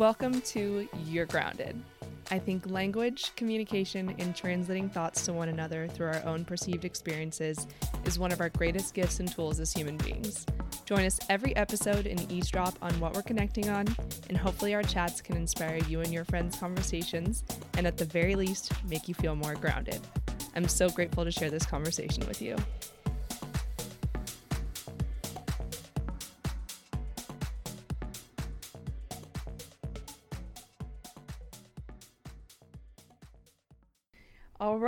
Welcome to You're Grounded. I think language, communication, and translating thoughts to one another through our own perceived experiences is one of our greatest gifts and tools as human beings. Join us every episode and eavesdrop on what we're connecting on, and hopefully, our chats can inspire you and your friends' conversations, and at the very least, make you feel more grounded. I'm so grateful to share this conversation with you.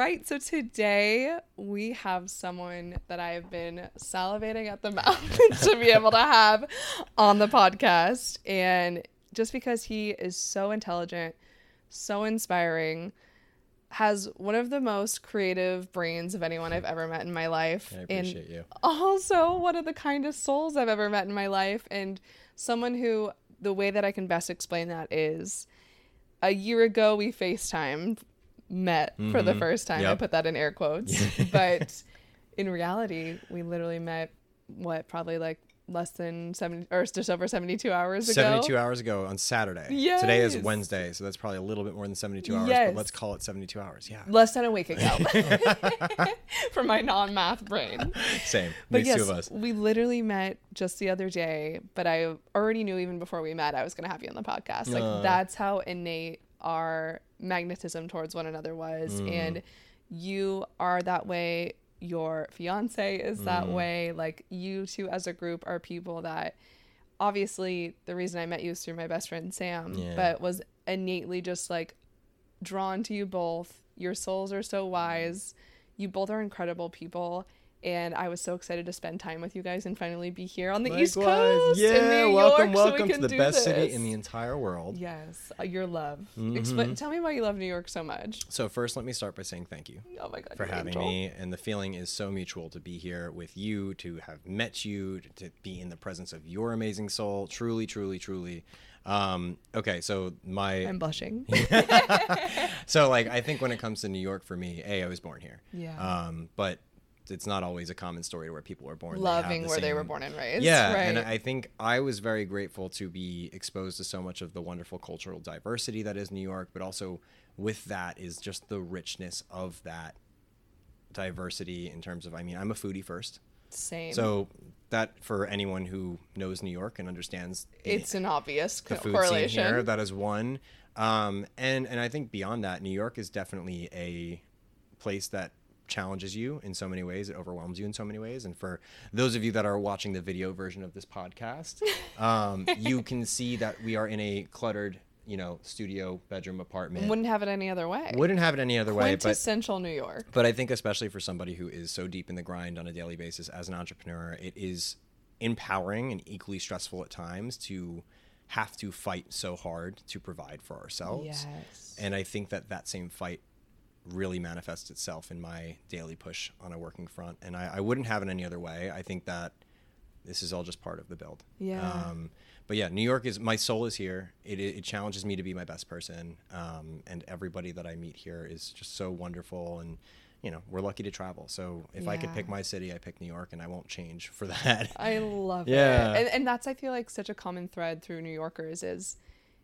Right, so today we have someone that I've been salivating at the mouth to be able to have on the podcast. And just because he is so intelligent, so inspiring, has one of the most creative brains of anyone I've ever met in my life. I appreciate and you. Also, one of the kindest souls I've ever met in my life. And someone who, the way that I can best explain that is a year ago, we FaceTimed met for the Mhm. first time. I put that in air quotes. but in reality, we literally met what probably like less than 70 or just over 72 hours ago. 72 hours ago on Saturday. yes. Today is Wednesday, so that's probably a little bit more than 72 hours, Yes. but let's call it 72 hours. Yeah. Less than a week ago for my non-math brain. Same. But yes, two of us. we literally met just the other day, but I already knew even before we met I was going to have you on the podcast. Like Uh. that's how innate our magnetism towards one another was Mm. and you are that way your fiance is that Mm. way like you two as a group are people that obviously the reason I met you is through my best friend Sam Yeah. but was innately just like drawn to you both your souls are so wise you both are incredible people and I was so excited to spend time with you guys and finally be here on the East Coast Yeah, in New welcome, York, so we welcome to the best city this. in the entire world. Yes, uh, your love. Mhm. Explain, tell me why you love New York so much. So first, let me start by saying thank you Oh my god, for having angel. me, and the feeling is so mutual to be here with you, to have met you, to, to be in the presence of your amazing soul. Truly, truly, truly. Um, okay, so my I'm blushing. so like I think when it comes to New York for me, a I was born here. Yeah. Um, but it's not always a common story where people are born Loving where they were born and raised. Yeah, right. and I think I was very grateful to be exposed to so much of the wonderful cultural diversity that is New York, but also with that is just the richness of that diversity in terms of I mean, I'm a foodie first. Same. So that for anyone who knows New York and understands the- it's an obvious the co- food correlation. here. That is one, um, and and I think beyond that, New York is definitely a place that challenges you in so many ways. It overwhelms you in so many ways. And for those of you that are watching the video version of this podcast, um, you can see that we are in a cluttered, you know, studio bedroom apartment. Wouldn't have it any other way. Wouldn't have it any other way, but Quintessential New York. but I think especially for somebody who is so deep in the grind on a daily basis as an entrepreneur, it is empowering and equally stressful at times to have to fight so hard to provide for ourselves. Yes. And I think that that same fight really manifests itself in my daily push on a working front. And I, I wouldn't have it any other way. I think that this is all just part of the build. Yeah. Um, but yeah, New York is my soul is here. It, it, it challenges me to be my best person. Um, and everybody that I meet here is just so wonderful. And, you know, we're lucky to travel. So if I could pick my city, I pick New York and I won't change for that. I love Yeah. it. And, and that's, I feel like, such a common thread through New Yorkers is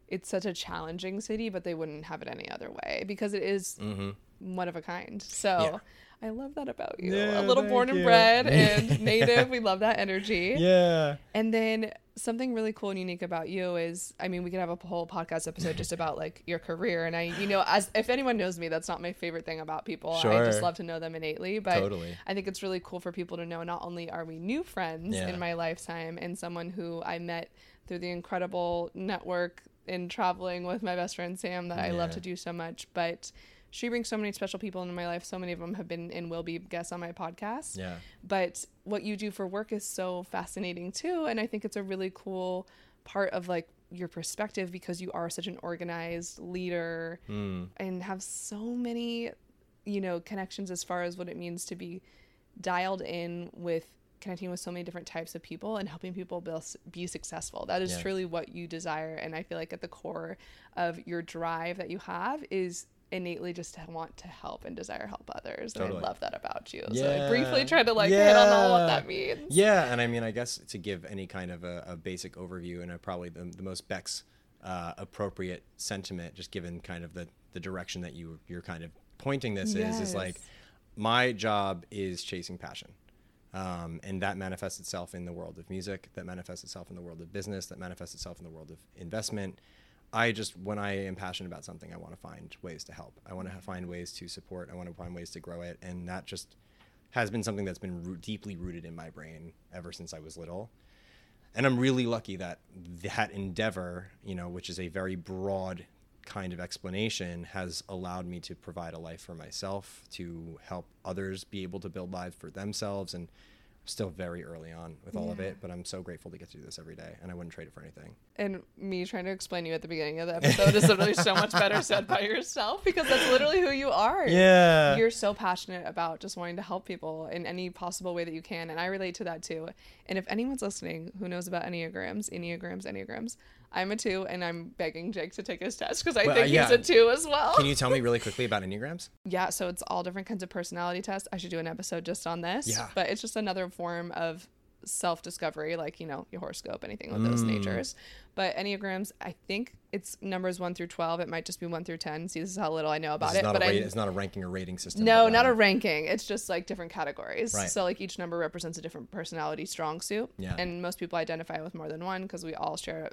it's such a challenging city, but they wouldn't have it any other way because it is hmm one of a kind. So Yeah. I love that about you. Yeah, a little born and you. bred and native. We love that energy. Yeah. And then something really cool and unique about you is, I mean, we could have a whole podcast episode just about like your career. And I, you know, as if anyone knows me, that's not my favorite thing about people. Sure. I just love to know them innately. But Totally. I think it's really cool for people to know not only are we new friends Yeah. in my lifetime and someone who I met through the incredible network in traveling with my best friend Sam that I love to do so much, but she brings so many special people into my life. So many of them have been and will be guests on my podcast Yeah. but what you do for work is so fascinating too and i think it's a really cool part of like your perspective because you are such an organized leader Mm. and have so many you know connections as far as what it means to be dialed in with connecting with so many different types of people and helping people be, be successful that is Yeah. truly what you desire and i feel like at the core of your drive that you have is innately just to want to help and desire help others and Totally. i love that about you so i briefly Yeah. tried to like hit on all what that means Yeah, and I mean, I guess to give any kind of a, a basic overview, and I probably the, the most Beck's uh, appropriate sentiment, just given kind of the the direction that you you're kind of pointing this is is like my job is chasing passion. Um, and that manifests itself in the world of music, that manifests itself in the world of business, that manifests itself in the world of investment. I just, when I am passionate about something, I want to find ways to help. I want to find ways to support. I want to find ways to grow it. And that just has been something that's been root, deeply rooted in my brain ever since I was little. And I'm really lucky that that endeavor, you know, which is a very broad kind of explanation, has allowed me to provide a life for myself, to help others be able to build lives for themselves. And I'm still very early on with all of it, but I'm so grateful to get to do this every day, and I wouldn't trade it for anything. And me trying to explain you at the beginning of the episode is literally so much better said by yourself because that's literally who you are. Yeah. You're so passionate about just wanting to help people in any possible way that you can. And I relate to that too. And if anyone's listening who knows about Enneagrams, Enneagrams, Enneagrams, I'm a two and I'm begging Jake to take his test because I Well, think uh, yeah. he's a two as well. Can you tell me really quickly about Enneagrams? Yeah, so it's all different kinds of personality tests. I should do an episode just on this. Yeah. But it's just another form of self discovery, like, you know, your horoscope, anything with those Mm. natures. But Enneagrams, I think it's numbers one through 12. It might just be one through 10. See, this is how little I know about it. But a I. rate, it's not a ranking or rating system. no, not a um, ranking. It's just like different categories. Right. So, like, each number represents a different personality strong suit. Yeah. And most people identify with more than one because we all share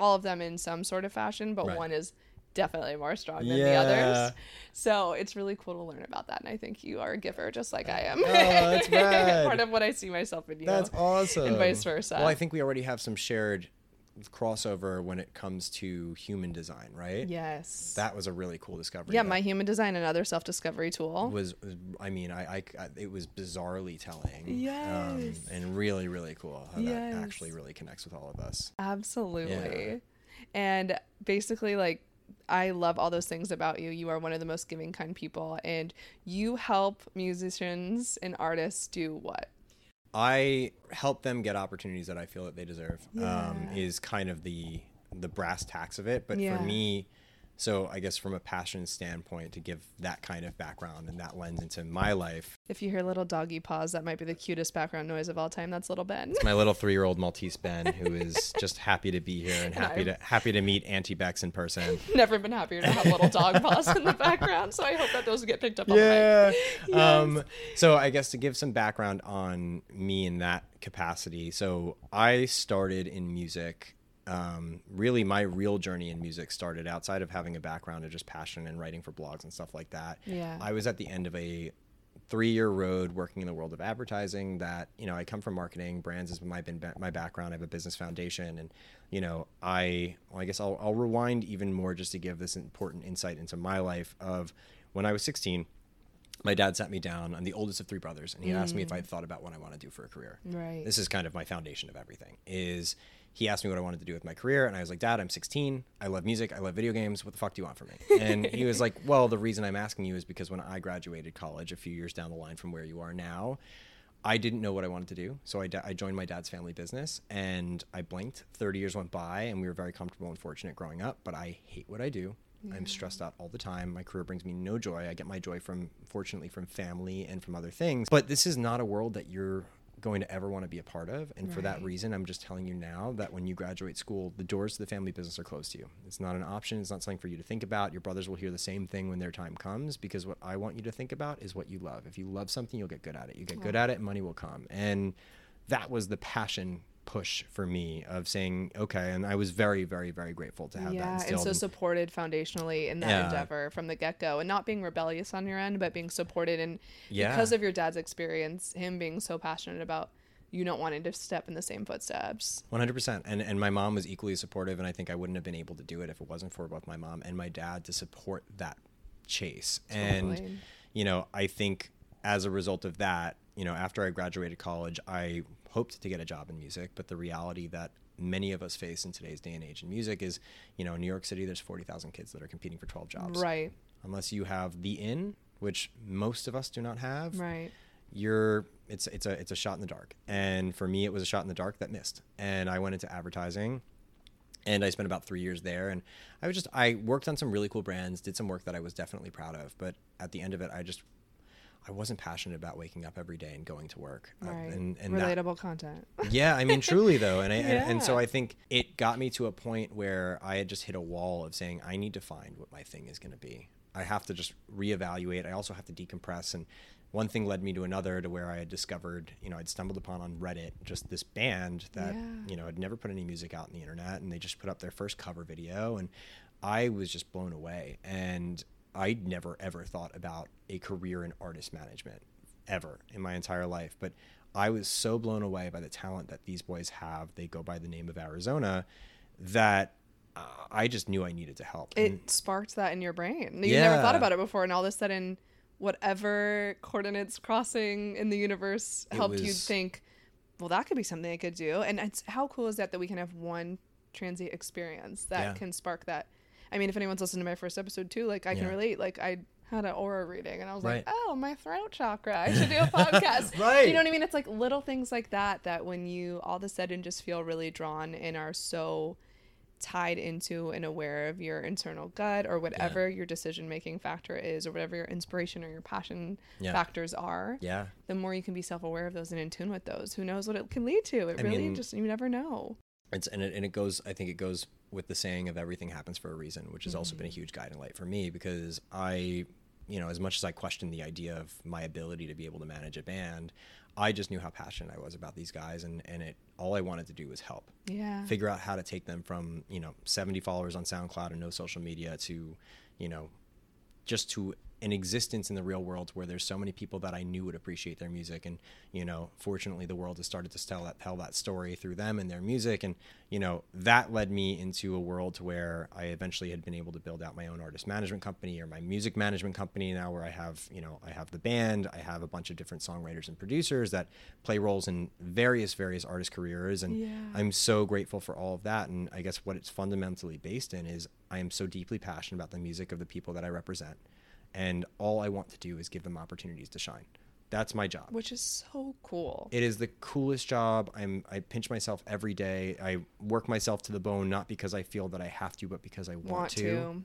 all of them in some sort of fashion, but Right. one is definitely more strong than the Yeah. others. So it's really cool to learn about that. And I think you are a giver just like I am. Oh, that's. Part of what I see myself in you. That's awesome. And vice versa. Well, I think we already have some shared crossover when it comes to human design, right? Yes. That was a really cool discovery. yeah, my human design, another self discovery tool. was, I mean, I, I, I- it was bizarrely telling. Yes. Um, and really, really cool how Yes. that actually really connects with all of us. Absolutely. Yeah. And basically, like, I love all those things about you. You are one of the most giving, kind people, and you help musicians and artists do what? I help them get opportunities that I feel that they deserve. Um, is kind of the the brass tacks of it. But Yeah. for me, so I guess from a passion standpoint, to give that kind of background and that lens into my life, If you hear little doggy paws, that might be the cutest background noise of all time. That's little Ben. It's my little three year old Maltese Ben, who is just happy to be here and happy I'm- to happy to meet Auntie Bex in person. Never been happier to have little dog paws in the background. So I hope that those get picked up on the mic. Yeah. Um, so I guess to give some background on me in that capacity. So I started in music. Um, really, my real journey in music started outside of having a background of just passion and writing for blogs and stuff like that. Yeah. I was at the end of a three-year road working in the world of advertising. That you know, I come from marketing. Brands has been my been my background. I have a business foundation, and you know, I well, I guess I'll, I'll rewind even more just to give this important insight into my life of when I was 16 my dad sat me down. I'm the oldest of three brothers, and he asked me if I Mm. thought about what I want to do for a career. Right. This is kind of my foundation of everything. Is he asked me what I wanted to do with my career, and I was like, Dad, I'm 16. I love music. I love video games. What the fuck do you want from me? And he was like, Well, the reason I'm asking you is because when I graduated college a few years down the line from where you are now, I didn't know what I wanted to do. So I, I joined my dad's family business, and I blinked. 30 years went by, and we were very comfortable and fortunate growing up. But I hate what I do. I'm stressed out all the time. My career brings me no joy. I get my joy from, fortunately, from family and from other things. But this is not a world that you're going to ever want to be a part of. And for that reason, I'm just telling you now that when you graduate school, the doors to the family business are closed to you. It's not an option. It's not something for you to think about. Your brothers will hear the same thing when their time comes because what I want you to think about is what you love. If you love something, you'll get good at it. You get good at it, money will come. And that was the passion push for me of saying, okay. And I was very, very, very grateful to have that yeah, and so supported foundationally in that Yeah. endeavor from the get go, and not being rebellious on your end, but being supported and Yeah. because of your dad's experience, him being so passionate about you not wanting to step in the same footsteps. One hundred percent, and and my mom was equally supportive, and I think I wouldn't have been able to do it if it wasn't for both my mom and my dad to support that chase. And Totally. you know, I think as a result of that, you know, after I graduated college, I hoped to get a job in music, but the reality that many of us face in today's day and age in music is, you know, in New York City, there's forty thousand kids that are competing for twelve jobs. Right, Unless you have the in, which most of us do not have right. you're it's it's a it's a shot in the dark. And for me it was a shot in the dark that missed. And i went into advertising and i spent about three years there. And i was just i worked on some really cool brands did some work that i was definitely proud of. But at the end of it i just I wasn't passionate about waking up every day and going to work. Uh, Right. and, and that- Relatable content. yeah, I mean, truly though, and I, and, and so I think it got me to a point where I had just hit a wall of saying I need to find what my thing is going to be. I have to just reevaluate. I also have to decompress, and one thing led me to another, to where I had discovered, you know, I'd stumbled upon on Reddit just this band that Yeah. you know had never put any music out on the internet, and they just put up their first cover video, and I was just blown away, and I'd never ever thought about a career in artist management ever in my entire life. But I was so blown away by the talent that these boys have. They go by the name of Arizona that uh, I just knew I needed to help. It And- sparked that in your brain. You never thought about it before, and all of a sudden, whatever coordinates crossing in the universe helped you think, well, that could be something I could do. And it's how cool is that that we can have one transient experience that Yeah. can spark that. I mean, if anyone's listened to my first episode too, like I can relate. Like I had an aura reading, and I was like, oh, my throat chakra. I should do a podcast. Right. You know what I mean? It's like little things like that that when you all of a sudden just feel really drawn and are so tied into and aware of your internal gut or whatever your decision making factor is or whatever your inspiration or your passion Yeah. factors are yeah. the more you can be self-aware of those and in tune with those who knows what it can lead to it I really mean- just you never know It's and it, and it goes. I think it goes with the saying of everything happens for a reason, which has also been a mm-hmm. huge guiding light for me because I, you know, as much as I questioned the idea of my ability to be able to manage a band, I just knew how passionate I was about these guys, and and it all I wanted to do was help. yeah figure out how to take them from you know 70 followers on SoundCloud and no social media to you know just to an existence in the real world where there's so many people that I knew would appreciate their music and you know fortunately the world has started to tell that tell that story through them and their music and you know that led me into a world where I eventually had been able to build out my own artist management company or my music management company now where I have you know I have the band I have a bunch of different songwriters and producers that play roles in various various artist careers and Yeah. I'm so grateful for all of that. And I guess what it's fundamentally based in is I am so deeply passionate about the music of the people that I represent. And all I want to do is give them opportunities to shine. That's my job. which is so cool It is the coolest job. I'm I pinch myself every day. I work myself to the bone not because I feel that I have to, but because I want, want to. to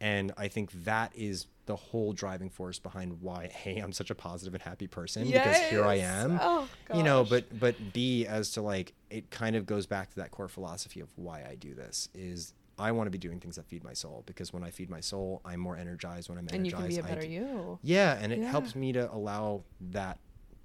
And I think that is the whole driving force behind why hey, I'm such a positive and happy person because here I am oh you know but but b as to like it kind of goes back to that core philosophy of why i do this is i want to be doing things that feed my soul because when i feed my soul i'm more energized when i'm and you energized can be a I better d- you yeah and it Yeah. helps me to allow that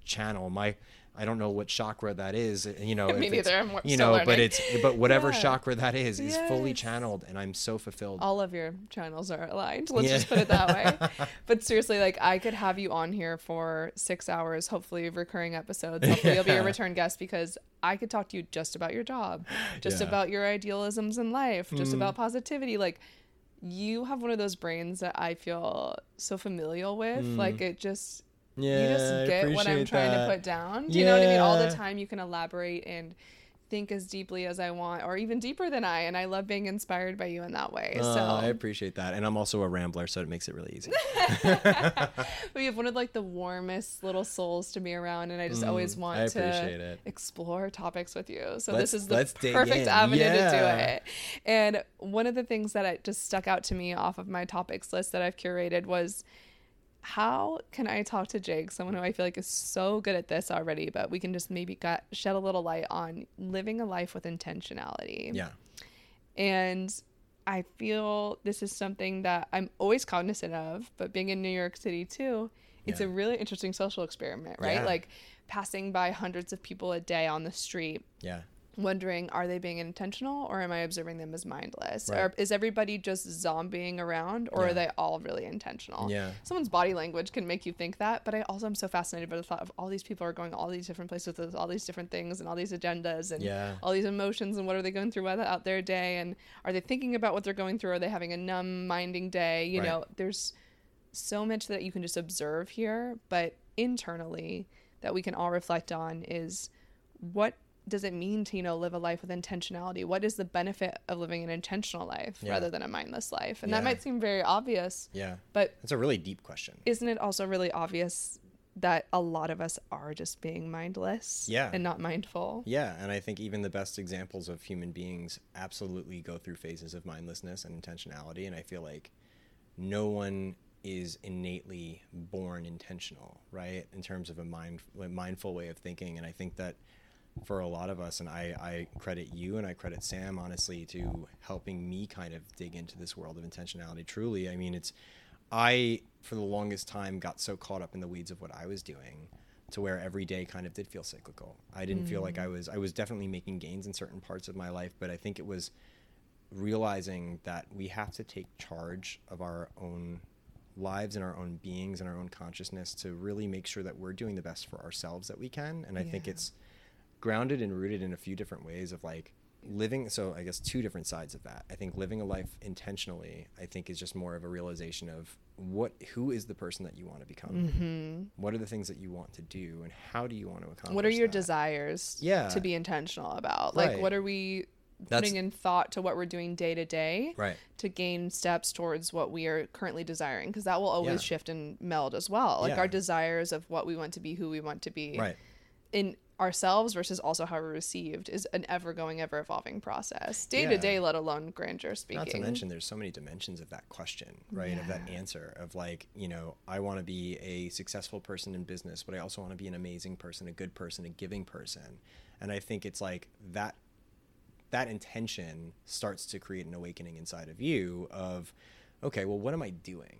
channel my i don't know what chakra that is uh, you know Me neither, I'm you know but it's but whatever Yeah. chakra that is is fully channeled and i'm so fulfilled all of your channels are aligned. Let's Yeah. just put it that way. but seriously, like I could have you on here for six hours, hopefully recurring episodes. Hopefully you'll be a return guest because I could talk to you just about your job, just Yeah. Mm. about your idealisms in life, just about positivity. Like you have one of those brains that I feel so familial with. Like it just yeah you just get what I'm trying that. to put down. Do you know what I mean? All the time you can elaborate and think as deeply as I want, or even deeper than I. And I love being inspired by you in that way. Uh, so I appreciate that, and I'm also a rambler, so it makes it really easy. we have one of like the warmest little souls to be around, and I just always Mm, want I to it. explore topics with you. So Let's- this is the perfect avenue to do Yeah. it. And one of the things that I just stuck out to me off of my topics list that I've curated was how can I talk to Jake, someone who I feel like is so good at this already, but we can just maybe got, shed a little light on living a life with intentionality. Yeah, And I feel this is something that I'm always cognizant of, but being in New York City too, it's Yeah. a really interesting social experiment, right? Yeah. Like passing by hundreds of people a day on the street, yeah, wondering, are they being intentional or am I observing them as mindless? Right. Or is everybody just zombieing around or Yeah. are they all really intentional? Yeah. Someone's body language can make you think that, but I also am so fascinated by the thought of all these people are going all these different places with all these different things and all these agendas and Yeah. all these emotions and what are they going through out their day and are they thinking about what they're going through? Are they having a numb minding day? You Right. know, there's so much that you can just observe here, but internally that we can all reflect on is what does it mean to you know live a life with intentionality what is the benefit of living an intentional life Yeah. rather than a mindless life and Yeah. that might seem very obvious yeah. but it's a really deep question. isn't it also really obvious that a lot of us are just being mindless Yeah. and not mindful Yeah, and I think even the best examples of human beings absolutely go through phases of mindlessness and intentionality. And I feel like no one is innately born intentional, right? In terms of a mind mindful way of thinking, and I think that for a lot of us, and I, I credit you and I credit Sam honestly to helping me kind of dig into this world of intentionality. Truly, I mean, it's I for the longest time got so caught up in the weeds of what I was doing to where every day kind of did feel cyclical. I didn't mm. feel like I mm. was I was definitely making gains in certain parts of my life, but I think it was realizing that we have to take charge of our own lives and our own beings and our own consciousness to really make sure that we're doing the best for ourselves that we can. And I yeah. think it's grounded and rooted in a few different ways of like living so i guess two different sides of that i think living a life intentionally i think is just more of a realization of what who is the person that you want to become mm-hmm. what are the things that you want to do and how do you want to accomplish what are your that? desires yeah to be intentional about like right. what are we putting That's, in thought to what we're doing day to day right to gain steps towards what we are currently desiring because that will always yeah. shift and meld as well like yeah. our desires of what we want to be who we want to be right in ourselves versus also how we're received is an ever going, ever evolving process, day to day, let alone grandeur speaking. Not to mention, there's so many dimensions of that question, right? Yeah. Of that answer of like, you know, I want to be a successful person in business, but I also want to be an amazing person, a good person, a giving person. And I think it's like that that intention starts to create an awakening inside of you of okay well what am i doing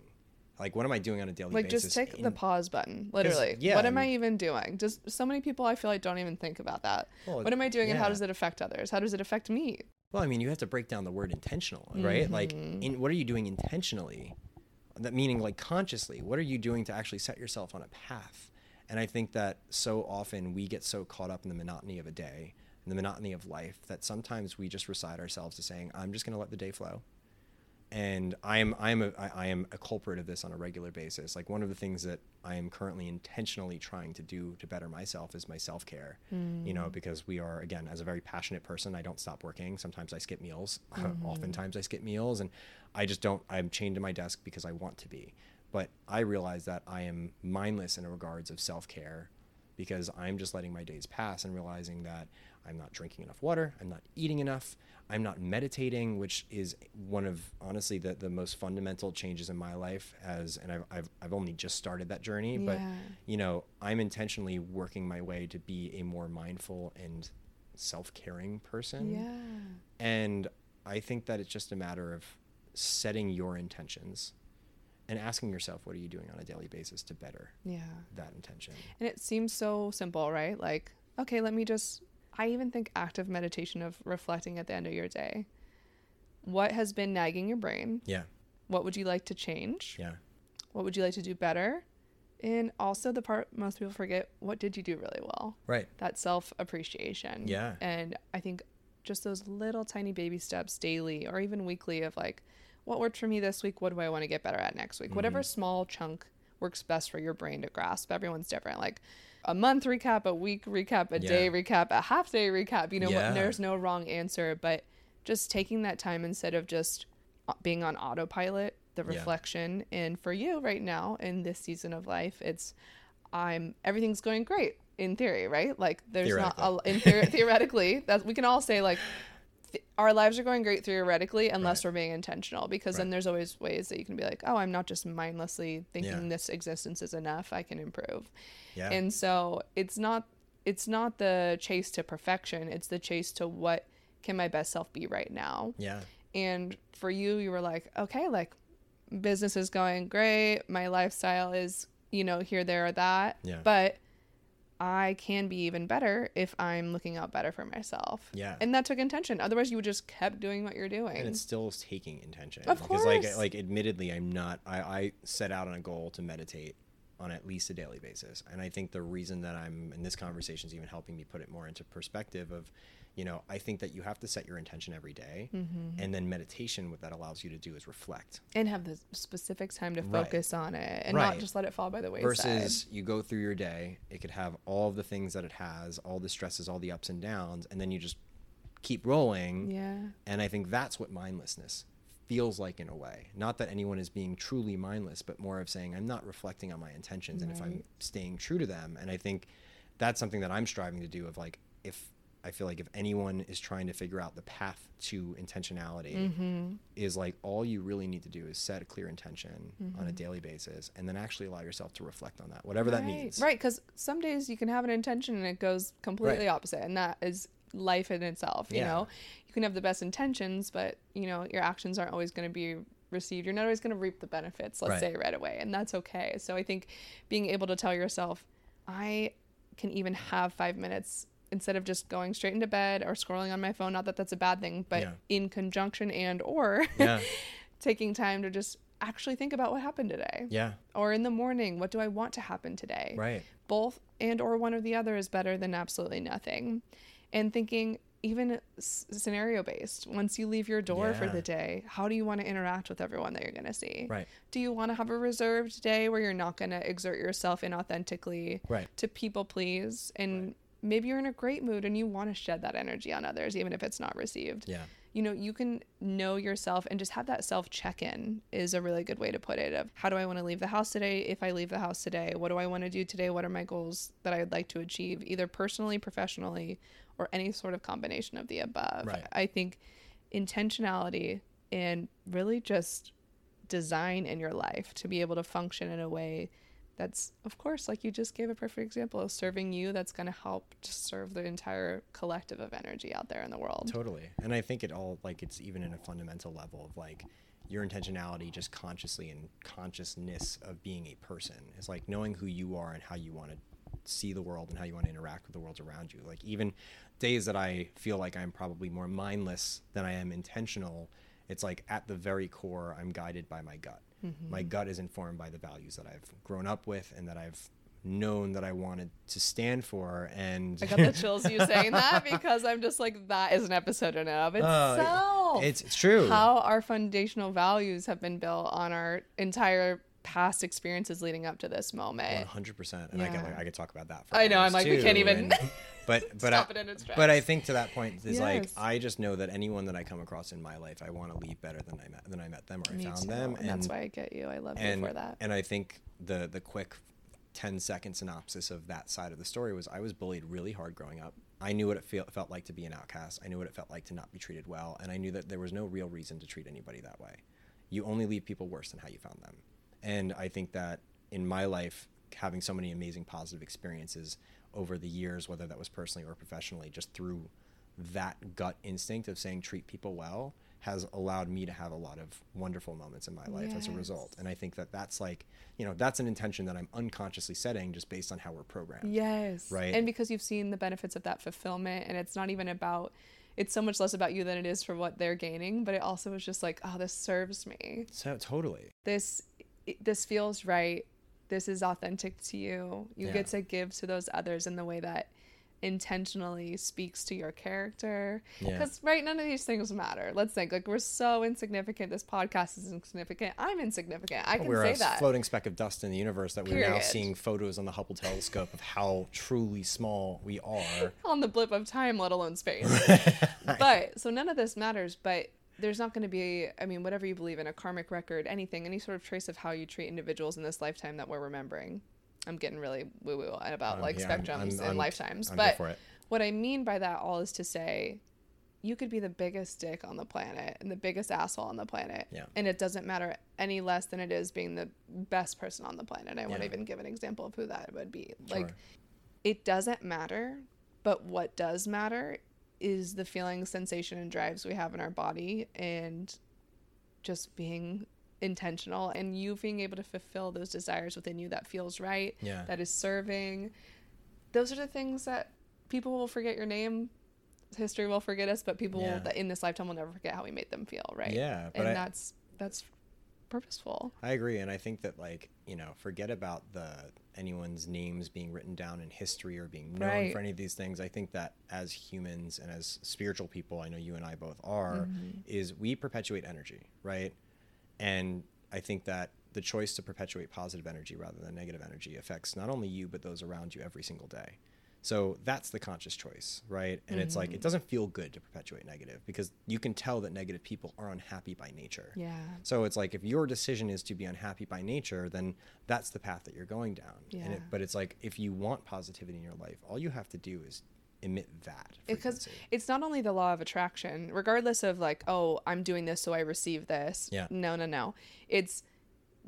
like what am i doing on a daily like basis Like, just take in, the pause button literally. Yeah what am I, even doing? Just so many people i feel like don't even think about that. Well, what am i doing yeah. and how does it affect others? How does it affect me? Well i mean you have to break down the word intentional right? Mm-hmm. like in, what are you doing intentionally? That meaning like consciously what are you doing to actually set yourself on a path? And i think that so often we get so caught up in the monotony of a day and the monotony of life that sometimes we just recite ourselves to saying i'm just going to let the day flow and I am I am a, I am a culprit of this on a regular basis. Like one of the things that I am currently intentionally trying to do to better myself is my self care. Mm. You know, mm. because we are again as a very passionate person, I don't stop working. Sometimes I skip meals. Mm-hmm. Oftentimes I skip meals, and I just don't. I'm chained to my desk because I want to be. But I realize that I am mindless in regards of self care because I'm just letting my days pass and realizing that I'm not drinking enough water, I'm not eating enough, I'm not meditating, which is one of honestly the, the most fundamental changes in my life as and I've, I've, I've only just started that journey, yeah. but you know, I'm intentionally working my way to be a more mindful and self-caring person. Yeah. And I think that it's just a matter of setting your intentions and asking yourself what are you doing on a daily basis to better yeah that intention and it seems so simple right like okay let me just I even think active meditation of reflecting at the end of your day. What has been nagging your brain? Yeah. What would you like to change? Yeah. What would you like to do better? And also the part most people forget, what did you do really well? Right. That self appreciation. Yeah. And I think just those little tiny baby steps daily or even weekly of like, what worked for me this week? What do I want to get better at next week? Mm-hmm. Whatever small chunk works best for your brain to grasp. Everyone's different. Like a month recap, a week recap, a yeah. day recap, a half day recap. You know, yeah. there's no wrong answer, but just taking that time instead of just uh, being on autopilot, the reflection. Yeah. And for you right now in this season of life, it's I'm everything's going great in theory, right? Like there's not a, in theoretically that we can all say like our lives are going great theoretically unless right. we're being intentional because right. then there's always ways that you can be like oh i'm not just mindlessly thinking yeah. this existence is enough i can improve yeah. and so it's not it's not the chase to perfection it's the chase to what can my best self be right now yeah and for you you were like okay like business is going great my lifestyle is you know here there or that yeah. but I can be even better if I'm looking out better for myself. Yeah. And that took intention. Otherwise, you would just kept doing what you're doing. And it's still taking intention. Of course. Because like, like admittedly, I'm not. I, I set out on a goal to meditate on at least a daily basis, and I think the reason that I'm in this conversation is even helping me put it more into perspective of you know i think that you have to set your intention every day, mm-hmm. and then meditation what that allows you to do is reflect and have the specific time to focus right. on it and right. not just let it fall by the wayside versus you go through your day it could have all of the things that it has all the stresses all the ups and downs and then you just keep rolling yeah and i think that's what mindlessness feels like in a way not that anyone is being truly mindless but more of saying i'm not reflecting on my intentions right. and if i'm staying true to them and i think that's something that i'm striving to do of like if I feel like if anyone is trying to figure out the path to intentionality, Mm-hmm. is like all you really need to do is set a clear intention on Mm-hmm. a daily basis and then actually allow yourself to reflect on that, whatever that means. Right, because some days you can have an intention and it goes completely Right. opposite, and that is life in itself. You Yeah. know, you can have the best intentions, but you know your actions aren't always going to be received. You're not always going to reap the benefits. Let's Right. say right away, and that's okay. So I think being able to tell yourself, I can even have five minutes instead of just going straight into bed or scrolling on my phone. Not that that's a bad thing, but Yeah. in conjunction and or Yeah. taking time to just actually think about what happened today Yeah. or in the morning what do i want to happen today Right. both and or one or the other is better than absolutely nothing and thinking even s- scenario based once you leave your door for the day how do you want to interact with everyone that you're going to see Right. do you want to have a reserved day where you're not going to exert yourself inauthentically Right. to people please and maybe you're in a great mood and you want to shed that energy on others even if it's not received Yeah. you know you can know yourself and just have that self check-in is a really good way to put it of how do i want to leave the house today if i leave the house today what do i want to do today what are my goals that i would like to achieve either personally professionally or any sort of combination of the above Right. i think intentionality and really just design in your life to be able to function in a way that's of course like you just gave a perfect example of serving you that's going to help to serve the entire collective of energy out there in the world Totally. And I think it all like it's even in a fundamental level of like your intentionality just consciously and consciousness of being a person is like knowing who you are and how you want to see the world and how you want to interact with the world around you. Like even days that I feel like I'm probably more mindless than I am intentional, it's like at the very core I'm guided by my gut. Mm-hmm. My gut is informed by the values that I've grown up with and that I've known that I wanted to stand for and I got the chills you saying that because I'm just like that is an episode in and of Oh, itself. it's it's true. how our foundational values have been built on our entire past experiences leading up to this moment. hundred percent, and I Yeah. could I could talk about that. For I know, I'm like, we can't even but but stop I, it in its but I think to that point is like I just know that anyone that I come across in my life, I want to leave better than I met than I met them or I found too. them, and that's why I get you. I love and you for that. and I think the the quick 10 second synopsis of that side of the story was I was bullied really hard growing up. I knew what it feel, felt like to be an outcast. I knew what it felt like to not be treated well, and I knew that there was no real reason to treat anybody that way. You only leave people worse than how you found them. And I think that in my life, having so many amazing positive experiences over the years, whether that was personally or professionally, just through that gut instinct of saying treat people well has allowed me to have a lot of wonderful moments in my life as a result. And I think that that's like, you know, that's an intention that I'm unconsciously setting just based on how we're programmed. Yes. Right. And because you've seen the benefits of that fulfillment, and it's not even about, it's so much less about you than it is for what they're gaining, but it also is just like, oh, this serves me. So totally. This, this feels right. This is authentic to you. You Yeah. get to give to those others in the way that intentionally speaks to your character. Yeah. Because, right, none of these things matter. Let's think, like, we're so insignificant. This podcast is insignificant. I'm insignificant. I can we're say a that. floating speck of dust in the universe that we're now seeing photos on the Hubble telescope of how truly small we are. on the blip of time, let alone space. but so none of this matters. But there's not going to be, I mean, whatever you believe in, a karmic record, anything, any sort of trace of how you treat individuals in this lifetime that we're remembering. I'm getting really woo woo about Um, like yeah, I'm- spectrums I'm- and I'm- lifetimes. I'm but what I mean by that all is to say, you could be the biggest dick on the planet and the biggest asshole on the planet. Yeah. And it doesn't matter any less than it is being the best person on the planet. I won't even give an example of who that would be. Like, Sure. it doesn't matter, but what does matter is the feeling, sensation, and drives we have in our body and just being intentional and you being able to fulfill those desires within you that feels right, Yeah. that is serving. Those are the things that people will forget your name. History will forget us, but people Yeah. that in this lifetime will never forget how we made them feel, right? Yeah, and I- that's that's purposeful. I agree, and I think that like you know, forget about the anyone's names being written down in history or being known Right. for any of these things. I think that as humans and as spiritual people, I know you and I both are, Mm-hmm. is we perpetuate energy, right? And I think that the choice to perpetuate positive energy rather than negative energy affects not only you but those around you every single day. So that's the conscious choice, right? And it's Mm-hmm. like it doesn't feel good to perpetuate negative because you can tell that negative people are unhappy by nature. Yeah. So it's like if your decision is to be unhappy by nature, then that's the path that you're going down. And it, Yeah. but it's like if you want positivity in your life, all you have to do is emit that because it's not only the law of attraction regardless of like oh i'm doing this so i receive this Yeah. no no no it's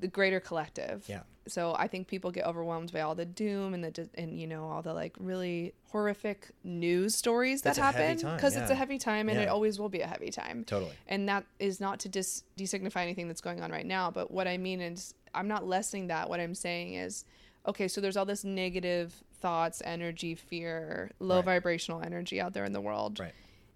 the greater collective Yeah. so i think people get overwhelmed by all the doom and the and you know all the like really horrific news stories that heavy happen because it's a heavy time and it always will be a heavy time Totally. and that is not to dis designify anything that's going on right now but what i mean is i'm not lessening that what i'm saying is okay so there's all this negative thoughts energy fear low Right. vibrational energy out there in the world Right.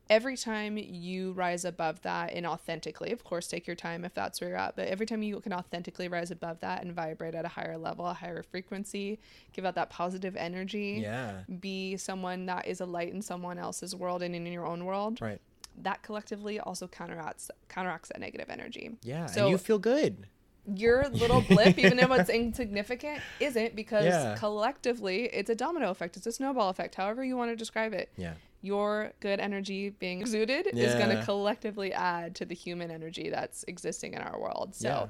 Every time you rise above that and authentically of course take your time if that's where you're at but every time you can authentically rise above that and vibrate at a higher level a higher frequency give out that positive energy Yeah. be someone that is a light in someone else's world and in your own world Right. that collectively also counteracts counteracts that negative energy. Yeah. So and you feel good. your little blip, even though it's insignificant, isn't because Yeah. collectively it's a domino effect. It's a snowball effect. However you want to describe it. Yeah. Your good energy being exuded is going to collectively add to the human energy that's existing in our world. So Yeah.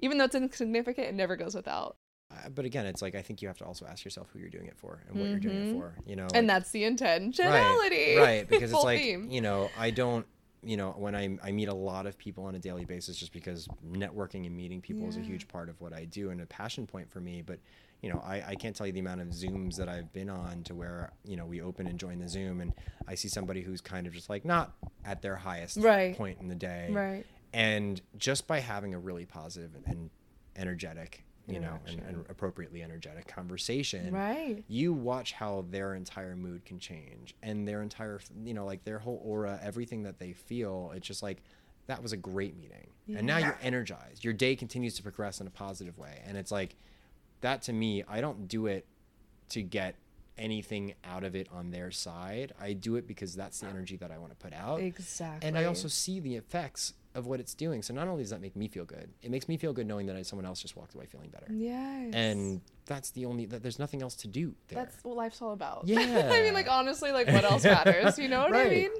even though it's insignificant, it never goes without. Uh, but again, it's like I think you have to also ask yourself who you're doing it for and what you're doing it Mhm. for. You know, and like- that's the intentionality. right, right? Because it's like theme. you know, I don't, you know, when I I meet a lot of people on a daily basis, just because networking and meeting people is a huge part of what I do and a passion point for me. But you know, I, I can't tell you the amount of Zooms that I've been on to where you know we open and join the Zoom, and I see somebody who's kind of just like not at their highest Right. point in the day, Right. and just by having a really positive and energetic you know and, and appropriately energetic conversation Right. you watch how their entire mood can change and their entire you know like their whole aura everything that they feel it's just like that was a great meeting and now you're energized your day continues to progress in a positive way and it's like that to me i don't do it to get anything out of it on their side i do it because that's the energy that i want to put out Exactly. and I also see the effects of what it's doing. So not only does that make me feel good, it makes me feel good knowing that someone else just walked away feeling better. Yes. And that's the only that there's nothing else to do there. That's what life's all about. yeah I mean, like honestly, like what else matters? You know what I Right. mean?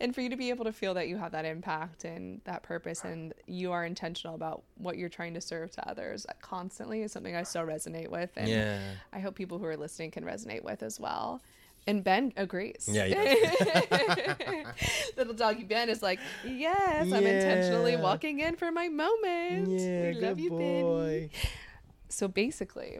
And for you to be able to feel that you have that impact and that purpose, and you are intentional about what you're trying to serve to others constantly, is something I so resonate with, and yeah. I hope people who are listening can resonate with as well. And Ben agrees. Yeah, he Little doggy Ben is like, yes, I'm intentionally walking in for my moment. we love you, Ben. boy. So basically,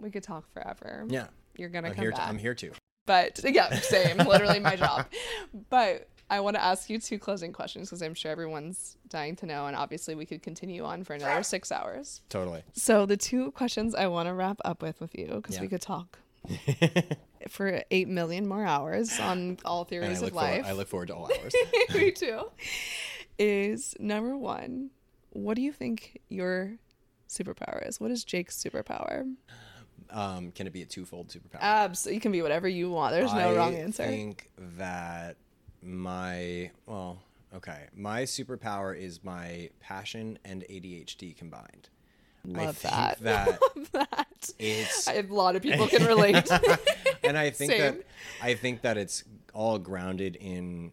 we could talk forever. Yeah. You're gonna I'm come here back. to, I'm here too. But yeah, same, literally my job. But I want to ask you two closing questions because I'm sure everyone's dying to know, and obviously we could continue on for another six hours. Totally. So the two questions I want to wrap up with with you because we could talk for eight million more hours on all theories of forward, life. I look forward to all hours. Me too. Is number one, what do you think your superpower is? What is Jake's superpower? Um, can it be a twofold superpower? Absolutely, You can be whatever you want. There's no I wrong answer. I think that my well, okay, my superpower is my passion and ADHD combined. I Love think that. that Love that. it's I, a lot of people can relate. and I think Same. that I think that it's all grounded in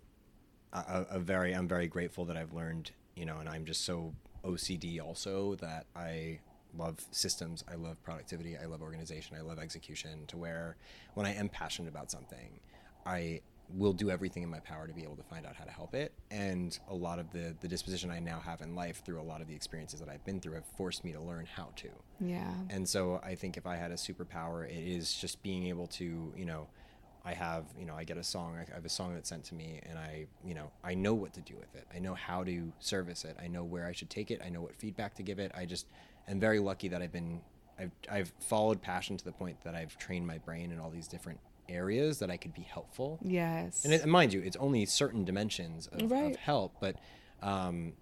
a, a very. I'm very grateful that I've learned, you know, and I'm just so OCD also that I love systems. I love productivity. I love organization. I love execution. To where when I am passionate about something, I will do everything in my power to be able to find out how to help it. And a lot of the the disposition I now have in life through a lot of the experiences that I've been through have forced me to learn how to. yeah. And so I think if I had a superpower, it is just being able to, you know, I have, you know, I get a song, I have a song that's sent to me, and I, you know, I know what to do with it. I know how to service it. I know where I should take it. I know what feedback to give it. I just am very lucky that I've been, I've, I've followed passion to the point that I've trained my brain in all these different areas that I could be helpful. Yes. And, it, and mind you, it's only certain dimensions of, Right. of help, but um,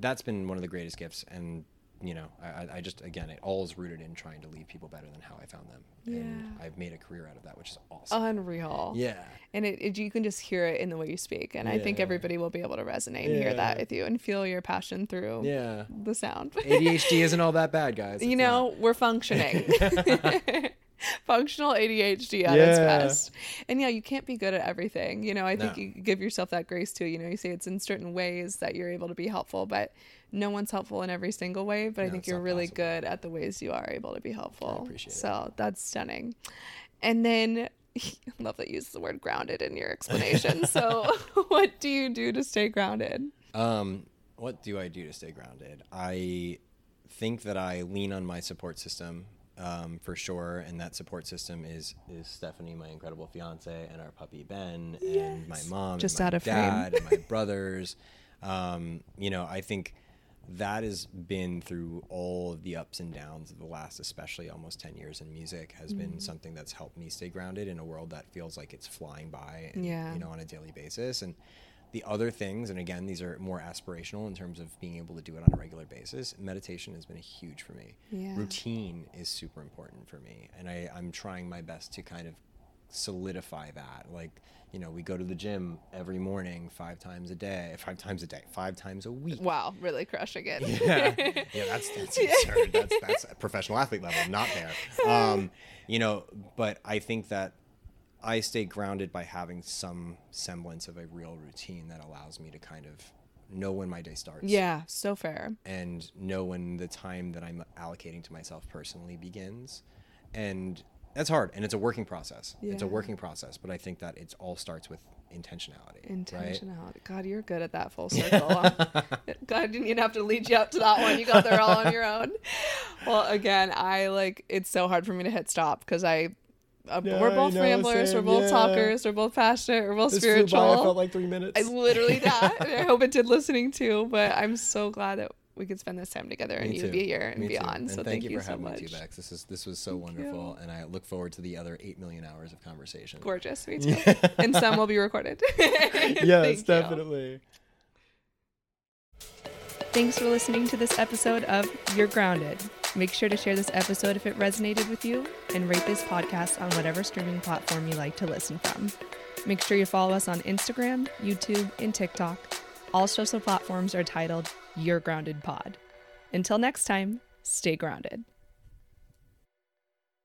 that's been one of the greatest gifts. And you know, I, I- just again, it all is rooted in trying to leave people better than how I found them, and Yeah. I've made a career out of that, which is awesome. Unreal. yeah, And it, it, you can just hear it in the way you speak. And I think everybody will be able to resonate and hear that Yeah. with you and feel your passion through yeah. the sound. ADHD isn't all that bad, guys. you It's know, we're functioning. Functional ADHD at its best. And yeah, you can't be good at everything. You know, I think No. you give yourself that grace too. You know, you say it's in certain ways that you're able to be helpful, but no one's helpful in every single way. But I think you're really possible. good at the ways you are able to be helpful. appreciate it. so that's stunning. And then love that you use the word grounded in your explanation. so, what do you do to stay grounded? Um, what do I do to stay grounded? I think that I lean on my support system um, for sure, and that support system is is Stephanie, my incredible fiance, and our puppy Ben, and my mom, Just and my out of frame. dad, and my brothers. Um, you know, I think that has been through all of the ups and downs of the last, especially almost ten years in music, has Mm-hmm. been something that's helped me stay grounded in a world that feels like it's flying by, and, Yeah. you know, on a daily basis, and the other things, and again, these are more aspirational in terms of being able to do it on a regular basis. Meditation has been huge for me. Yeah. Routine is super important for me, and I, I'm trying my best to kind of solidify that. Like, you know, we go to the gym every morning, five times a day, five times a day, five times a week. Wow, really crushing it. Yeah, yeah, that's that's absurd. That's that's a professional athlete level, not there. Um, you know, but I think that I stay grounded by having some semblance of a real routine that allows me to kind of know when my day starts. yeah, so fair. And know when the time that I'm allocating to myself personally begins. And that's hard and it's a working process. yeah. It's a working process, but I think that it all starts with intentionality. Right? Intentionality. God, you're good at that full circle. God, I didn't even have to lead you up to that one. You got there all on your own. Well, again, I like it's so hard for me to hit stop because I. Uh, Yeah, we're both ramblers. we're both yeah. talkers. We're both passionate. We're both spiritual. like three minutes. I literally that. I hope it did listening too. But I'm so glad that we could spend this time together and you too. be here and Me too. beyond. And so thank, you for so having much. me too, Bex. This is this was so Thank wonderful, you. and I look forward to the other eight million hours of conversation. Gorgeous, me too. and some will be recorded. yes, definitely. Thanks for listening to this episode of You're Grounded. Make sure to share this episode if it resonated with you and rate this podcast on whatever streaming platform you like to listen from. Make sure you follow us on Instagram, YouTube, and TikTok. All social platforms are titled You're Grounded Pod. Until next time, stay grounded.